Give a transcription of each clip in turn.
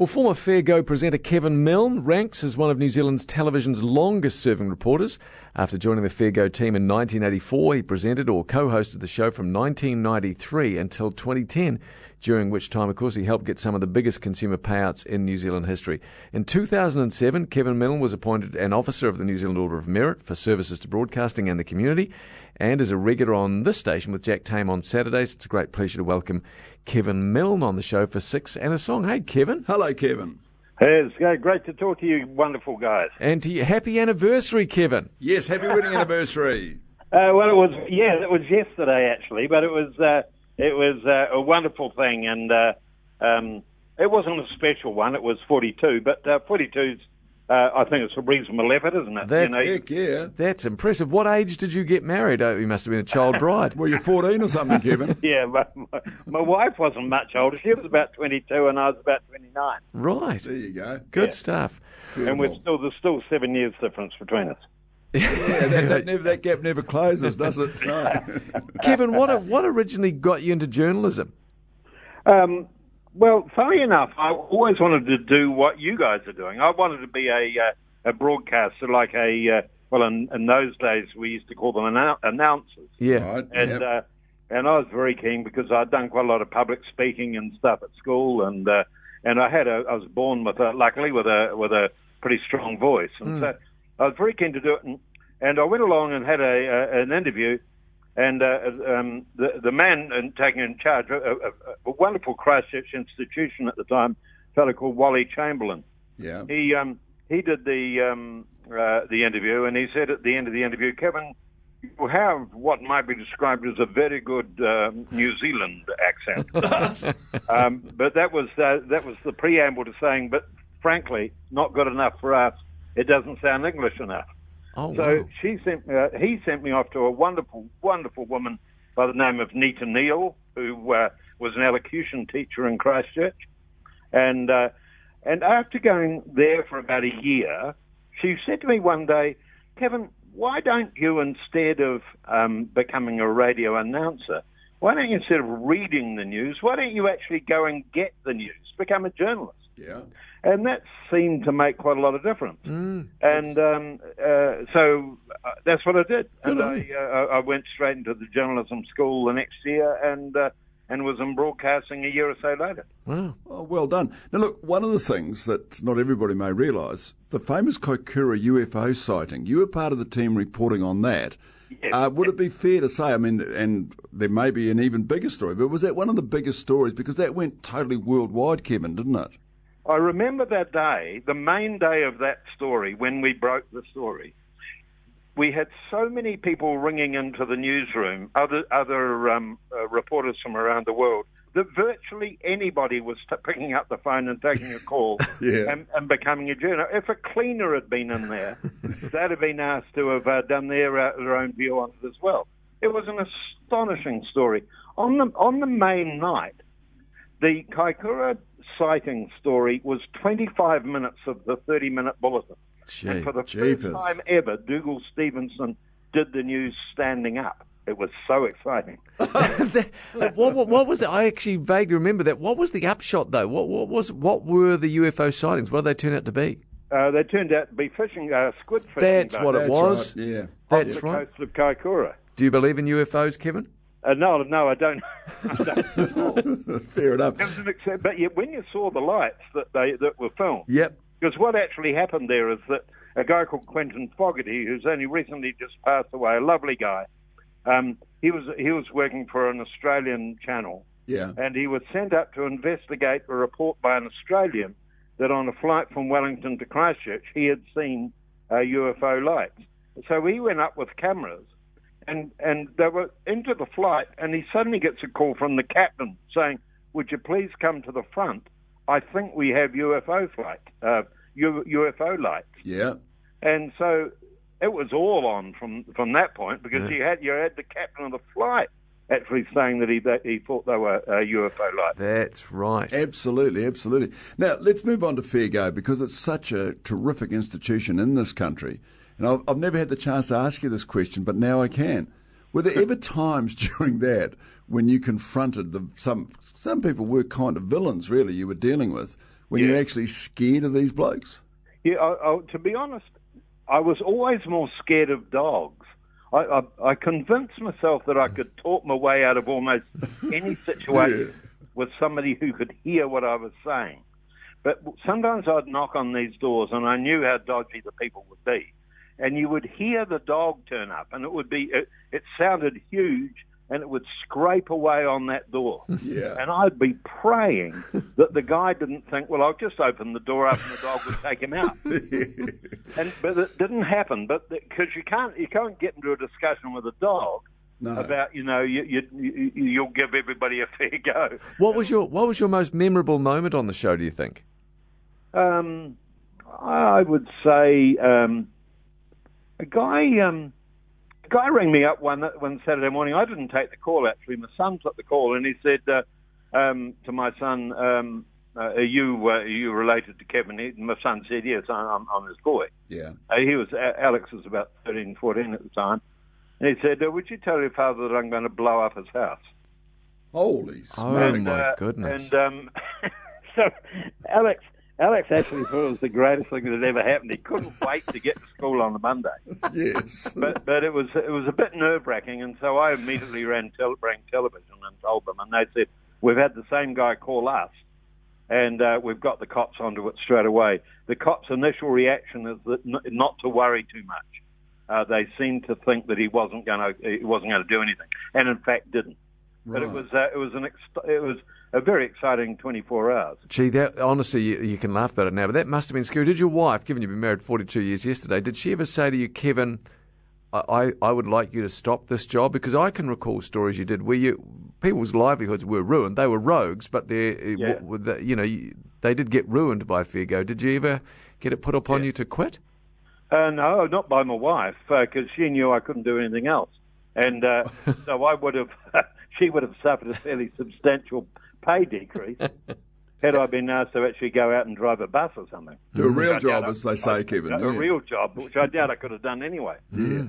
Well, former Fair Go presenter Kevin Milne ranks as one of New Zealand's television's longest serving reporters. After joining the Fair Go team in 1984, he presented or co hosted the show from 1993 until 2010, during which time, of course, he helped get some of the biggest consumer payouts in New Zealand history. In 2007, Kevin Milne was appointed an officer of the New Zealand Order of Merit for services to broadcasting and the community, and is a regular on this station with Jack Tame on Saturdays. It's a great pleasure to welcome Kevin Milne on the show for Six and a Song. Hey, Kevin. Hello, Kevin. Hey, it's great to talk to you, wonderful guys. And to you, happy anniversary, Kevin. Yes, happy wedding anniversary. Uh, well, it was yeah, it was yesterday actually, but it was uh, it was uh, a wonderful thing, and uh, um, it wasn't a special one. It was 42, but uh, 42's uh, I think it's a reasonable effort, isn't it? That's you know? Heck, yeah. That's impressive. What age did you get married? Oh, you must have been a child bride. well, you're 14 or something, Kevin. yeah, my, my, my, wife wasn't much older. She was about 22 and I was about 29. Right. There you go. Good yeah. stuff. Beautiful. And we're still there's still seven years difference between us. yeah, that, that, never, that, gap never closes, does it? No. Kevin, what what originally got you into journalism? Um, well, funny enough, I always wanted to do what you guys are doing. I wanted to be a uh, a broadcaster, like a uh, well, in, in those days we used to call them annou- announcers. Yeah, right. and yep. uh, and I was very keen because I'd done quite a lot of public speaking and stuff at school, and uh, and I had a I was born with a luckily with a with a pretty strong voice, and mm. so I was very keen to do it, and, and I went along and had a, a an interview and uh, um, the, the man in, taking in charge, a, a, a, wonderful Christchurch institution at the time, a fellow called Wally Chamberlain. Yeah. He um, he did the um, uh, the interview, and he said at the end of the interview, Kevin, you have what might be described as a very good uh, New Zealand accent. um, but that was uh, that was the preamble to saying, but frankly, not good enough for us. It doesn't sound English enough. Oh, so wow. she sent uh, he sent me off to a wonderful, wonderful woman by the name of Nita Neal, who uh, was an elocution teacher in Christchurch, and uh, and after going there for about a year, she said to me one day, Kevin, why don't you instead of um, becoming a radio announcer, why don't you instead of reading the news, why don't you actually go and get the news, become a journalist? Yeah and that seemed to make quite a lot of difference. Mm. And um, uh, so uh, that's what I did. And I, uh, I went straight into the journalism school the next year, and uh, and was in broadcasting a year or so later. Wow. Oh, well done. Now, look, one of the things that not everybody may realise, the famous Kaikoura UFO sighting, you were part of the team reporting on that. Yes. Uh, would it be fair to say, I mean, and there may be an even bigger story, but was that one of the biggest stories? Because that went totally worldwide, Kevin, didn't it? I remember that day, the main day of that story, when we broke the story. We had so many people ringing into the newsroom, other other um, uh, reporters from around the world, that virtually anybody was t- picking up the phone and taking a call yeah. and, and, becoming a journalist. If a cleaner had been in there, they'd have been asked to have uh, done their uh, their own view on it as well. It was an astonishing story. On the on the main night, the Kaikoura sighting story was 25 minutes of the 30 minute bulletin. Gee, and for the jeepers. first time ever, Dougal Stevenson did the news standing up. It was so exciting. what, what, what, was it? I actually vaguely remember that. What was the upshot, though? What, what was what were the UFO sightings? What did they turn out to be? Uh, they turned out to be fishing, uh, squid fishing. That's what That's it was. Right, yeah. That's the right. coast of Kaikoura. Do you believe in UFOs, Kevin? Uh, no, no, I don't. I don't. Fair enough. It was an ex- but yet when you saw the lights that they that were filmed, Yep. because what actually happened there is that a guy called Quentin Fogarty, who's only recently just passed away, a lovely guy, um, he was he was working for an Australian channel, Yeah. and he was sent up to investigate a report by an Australian that on a flight from Wellington to Christchurch he had seen uh, UFO lights. So he went up with cameras, and and they were into the flight, and he suddenly gets a call from the captain saying, "Would you please come to the front? I think we have UFO flight, uh, UFO lights." Yeah. And so it was all on from from that point because you had you had the captain of the flight actually saying that he that he thought they were uh, UFO lights. That's right. Absolutely, absolutely. Now, let's move on to Fair Go because it's such a terrific institution in this country. And I've, I've never had the chance to ask you this question, but now I can. Were there ever times during that when you confronted the some some people were kind of villains, really, you were dealing with, when Yeah. you're actually scared of these blokes? Yeah, I, I, to be honest, I was always more scared of dogs. I, I, I convinced myself that I could talk my way out of almost any situation with somebody who could hear what I was saying. But sometimes I'd knock on these doors, and I knew how dodgy the people would be. And you would hear the dog turn up, and it would be it, it sounded huge, and it would scrape away on that door. Yeah. And I'd be praying that the guy didn't think, well, I'll just open the door up and the dog would take him out. and but it didn't happen. But because you can't you can't get into a discussion with a dog No. about you know you, you, you you'll give everybody a fair go. What was your What was your most memorable moment on the show? Do you think? Um, I would say um, a guy. Um, a guy rang me up one one Saturday morning. I didn't take the call actually. My son took the call, and he said uh, um, to my son, um, uh, "Are you uh, are you related to Kevin?" He, my son said, "Yes, I'm, I'm his boy." Yeah. Uh, he was Alex was about 13, 14 at the time, and he said, uh, "Would you tell your father that I'm going to blow up his house?" Holy Oh smoke. my uh, goodness! And um, so Alex, Alex actually thought it was the greatest thing that had ever happened. He couldn't wait to get to school on the Monday. yes. But but it was it was a bit nerve wracking, and so I immediately ran tel- rang television and told them, and they said we've had the same guy call us, and uh, we've got the cops onto it straight away. The cops' initial reaction is that n- not to worry too much. Uh, they seemed to think that he wasn't going to he wasn't going to do anything, and in fact didn't. But it was uh, it was an ex- it was a very exciting 24 hours. Gee, that honestly, you, you can laugh about it now, but that must have been scary. Did your wife, given you've been married 42 years yesterday, did she ever say to you, Kevin, I, I, I would like you to stop this job? Because I can recall stories you did where you people's livelihoods were ruined. They were rogues, but they, Yeah. you know, they did get ruined by Fair Go. Did you ever get it put upon Yeah. you to quit? Uh, no, not by my wife, because she knew I couldn't do anything else, and uh, so I would have. she would have suffered a fairly substantial pay decrease had I been asked to actually go out and drive a bus or something. Do a real job, I- as they say, Kevin. A yeah. real job, which I doubt I could have done anyway. Yeah.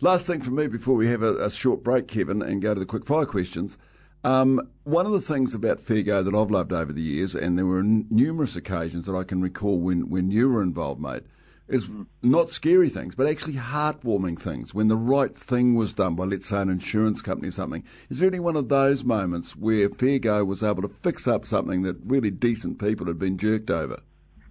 Last thing from me before we have a, a short break, Kevin, and go to the quick fire questions. Um, one of the things about Fair Go that I've loved over the years, and there were n- numerous occasions that I can recall when, when you were involved, mate, is not scary things, but actually heartwarming things. When the right thing was done by, let's say, an insurance company or something. Is there any one of those moments where Fair Go was able to fix up something that really decent people had been jerked over?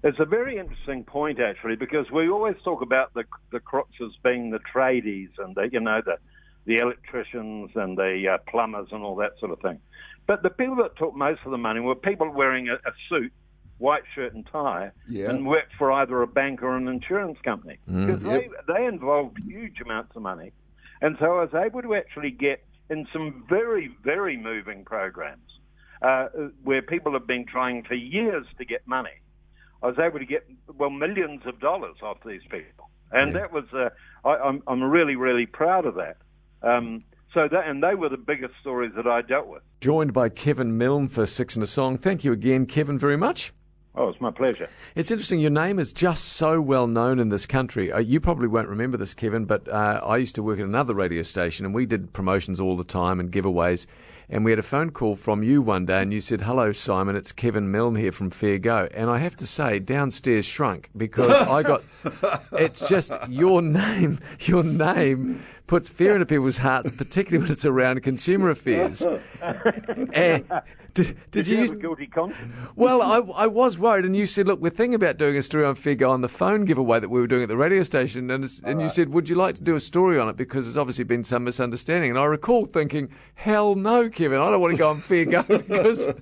It's a very interesting point, actually, because we always talk about the the crooks as being the tradies and the you know the the electricians and the uh, plumbers and all that sort of thing. But the people that took most of the money were people wearing a, a suit, white shirt and tie, Yeah. and worked for either a bank or an insurance company because Yep. they they involved huge amounts of money, and so I was able to actually get in some very very moving programs uh, where people have been trying for years to get money. I was able to get well millions of dollars off these people, and that was uh, I, I'm I'm really really proud of that. Um, so that and they were the biggest stories that I dealt with. Joined by Kevin Milne for Six and a Song. Thank you again, Kevin, very much. Oh, it's my pleasure. It's interesting. Your name is just so well known in this country. Uh, you probably won't remember this, Kevin, but uh, I used to work at another radio station, and we did promotions all the time and giveaways. And we had a phone call from you one day, and you said, "Hello, Simon. It's Kevin Milne here from Fair Go." And I have to say, downstairs shrunk because I got. It's just your name. Your name puts fear into people's hearts, particularly when it's around consumer affairs. Eh, did, did you you? have a guilty conscience? Well, I, I was worried, and you said, "Look, we're thinking about doing a story on Fair Go on the phone giveaway that we were doing at the radio station." And, it's, and you said, "Would you like to do a story on it because there's obviously been some misunderstanding?" And I recall thinking, "Hell no, Kevin! I don't want to go on Fair Go because."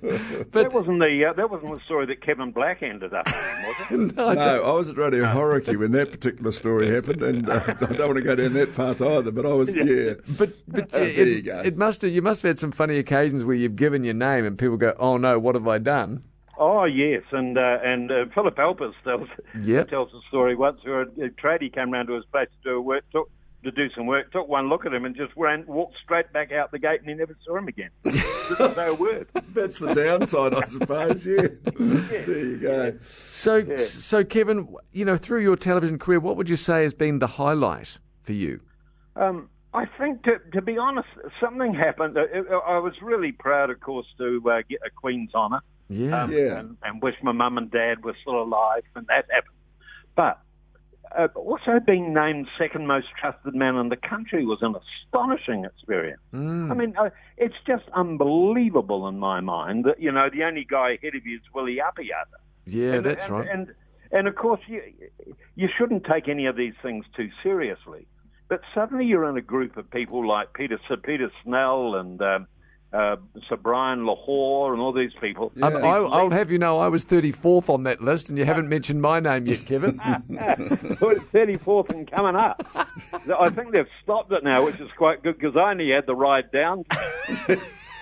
That wasn't the uh, that wasn't the story that Kevin Black ended up in, was it? no, No, I was at Radio Hauraki when that particular story happened, and uh, I don't want to go down that path either. But I was, yeah, but but There it, you go. it must have you must have had some funny occasions where you've given your name and people go, "Oh no, what have I done?" Oh yes, and uh, and uh, Philip Alpers tells Yep. tells a story once where a, a tradie came round to his place to do a work, took, to do some work, took one look at him and just ran, walked straight back out the gate, and he never saw him again. Didn't say a word. that's the downside, I suppose. Yeah, there you go. So so Kevin, you know, through your television career, what would you say has been the highlight for you? Um, I think, to, to be honest, something happened. Uh, I was really proud, of course, to uh, get a Queen's honour Yeah. Yeah. and, and wish my mum and dad were still alive, and that happened. But uh, also being named second most trusted man in the country was an astonishing experience. Mm. I mean, uh, it's just unbelievable in my mind that you know the only guy ahead of you is Willie Apiata. Yeah, and, that's and, right. And and of course you you shouldn't take any of these things too seriously. But suddenly you're in a group of people like Peter Sir Peter Snell and um, uh, Sir Brian Lochore and all these people. Yeah. Um, I, I'll have you know I was 34th on that list, and you haven't mentioned my name yet, Kevin. so it's 34th and coming up. I think they've stopped it now, which is quite good because I only had the ride down.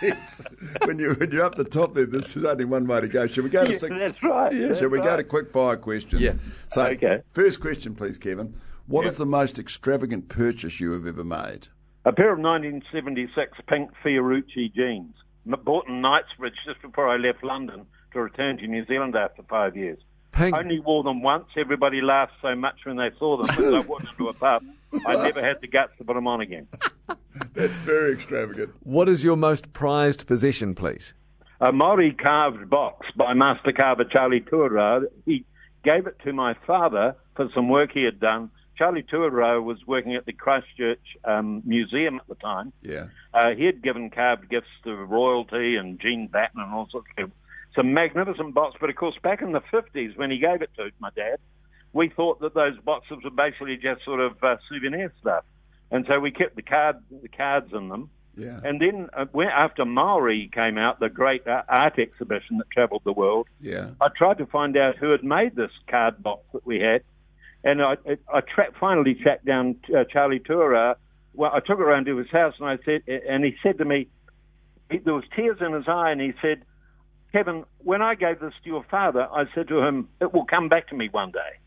Yes. when you're when you're up the top there, this is only one way to go. Should we go to Yeah, six? that's right. Yeah, That's shall we go to right. quick fire questions? Yeah. So, Okay. first question, please, Kevin. What is Yeah. the most extravagant purchase you have ever made? A pair of 1976 pink Fiorucci jeans, bought in Knightsbridge just before I left London to return to New Zealand after five years. Pink. Only wore them once. Everybody laughed so much when they saw them as I walked into a pub. I never had the guts to put them on again. That's very extravagant. What is your most prized possession, please? A Maori carved box by master carver Charlie Tuarea. He gave it to my father for some work he had done. Charlie Tuarea was working at the Christchurch um, Museum at the time. Yeah. Uh, he had given carved gifts to royalty and Jean Batten and all sorts of people. It's a magnificent box, but of course, back in the 50s when he gave it to my dad, we thought that those boxes were basically just sort of uh, souvenir stuff. And so we kept the card, the cards in them. Yeah. And then uh, when, after Maori came out, the great uh, art exhibition that travelled the world, Yeah. I tried to find out who had made this card box that we had, and I, I tra- finally tracked down uh, Charlie Tuarea. Well, I took it around to his house, and I said, and he said to me, he, there was tears in his eye, and he said, "Kevin, when I gave this to your father, I said to him, it will come back to me one day."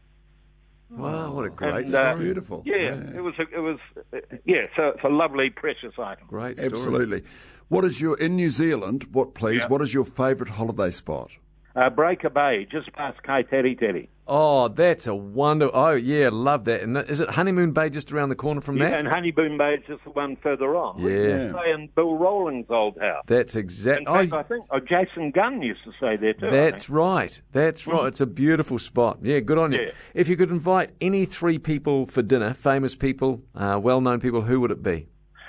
Wow, what a great And, uh, story. Beautiful. Yeah, it was, a, it was, uh, yeah. So it's a lovely, precious item. Great story. Absolutely. What is your in New Zealand? What please? Yeah. What is your favourite holiday spot? Uh, Breaker Bay, just past Kaiteriteri. Oh, that's a wonder. Oh, yeah, love that. And is it Honeymoon Bay just around the corner from Yeah, that? and Honeymoon Bay is just the one further on. Yeah. used to stay in Bill Rawlings' old house. That's In exact. fact, Oh, I think oh, Jason Gunn used to stay there too. That's right. That's right. It's a beautiful spot. Yeah, good on you. Yeah. If you could invite any three people for dinner, famous people, uh, well-known people, who would it be?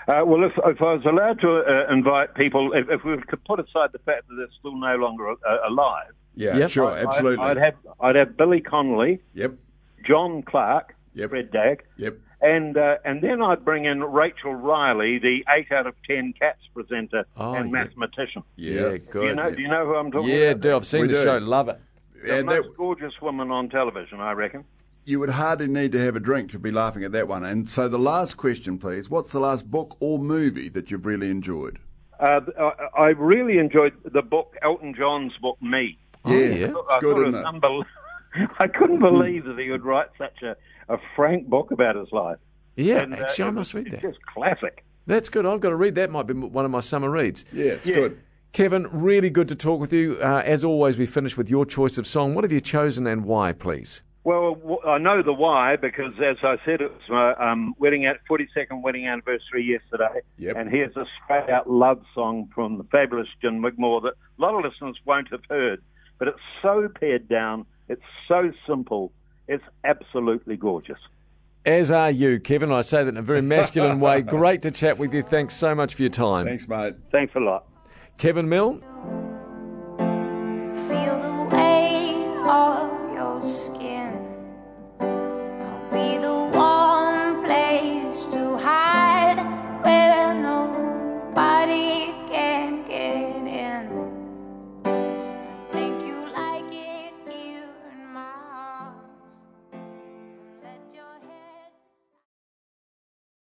Uh, well, if, if I was allowed to uh, invite people, if, if we could put aside the fact that they're still no longer uh, alive, Yeah, Yep. sure, I'd- absolutely. I'd, have I'd have Billy Connolly, yep, John Clark, Yep. Fred Dagg, yep. and uh, and then I'd bring in Rachel Riley, the eight out of ten cats presenter Oh, and yeah. mathematician. Yeah, Yeah, Do you good. know? Do you know who I'm talking Yeah, about? Yeah, do. I've seen We the do. show. Love it. The And most that, gorgeous woman on television, I reckon. You would hardly need to have a drink to be laughing at that one. And so, the last question, please. What's the last book or movie that you've really enjoyed? Uh, I, I really enjoyed the book, Elton John's book, Me. Oh, yeah. I good, isn't it it? unbel- I couldn't believe that he would write such a, a frank book about his life. Yeah, And, uh, actually, I must was- read it's that. just classic. That's good. I've got to read that. Might be one of my summer reads. Yeah, it's Yeah. good. Kevin, really good to talk with you. Uh, as always, we finish with your choice of song. What have you chosen and why, please? Well, I know the why because, as I said, it was my um, wedding at 42nd wedding anniversary yesterday. Yep. And here's a straight out love song from the fabulous Gin Wigmore that a lot of listeners won't have heard, but it's so pared down, it's so simple, it's absolutely gorgeous. As are you, Kevin. I say that in a very masculine way. Great to chat with you. Thanks so much for your time. Thanks, mate. Thanks a lot. Kevin Milne. Feel the weight of your skin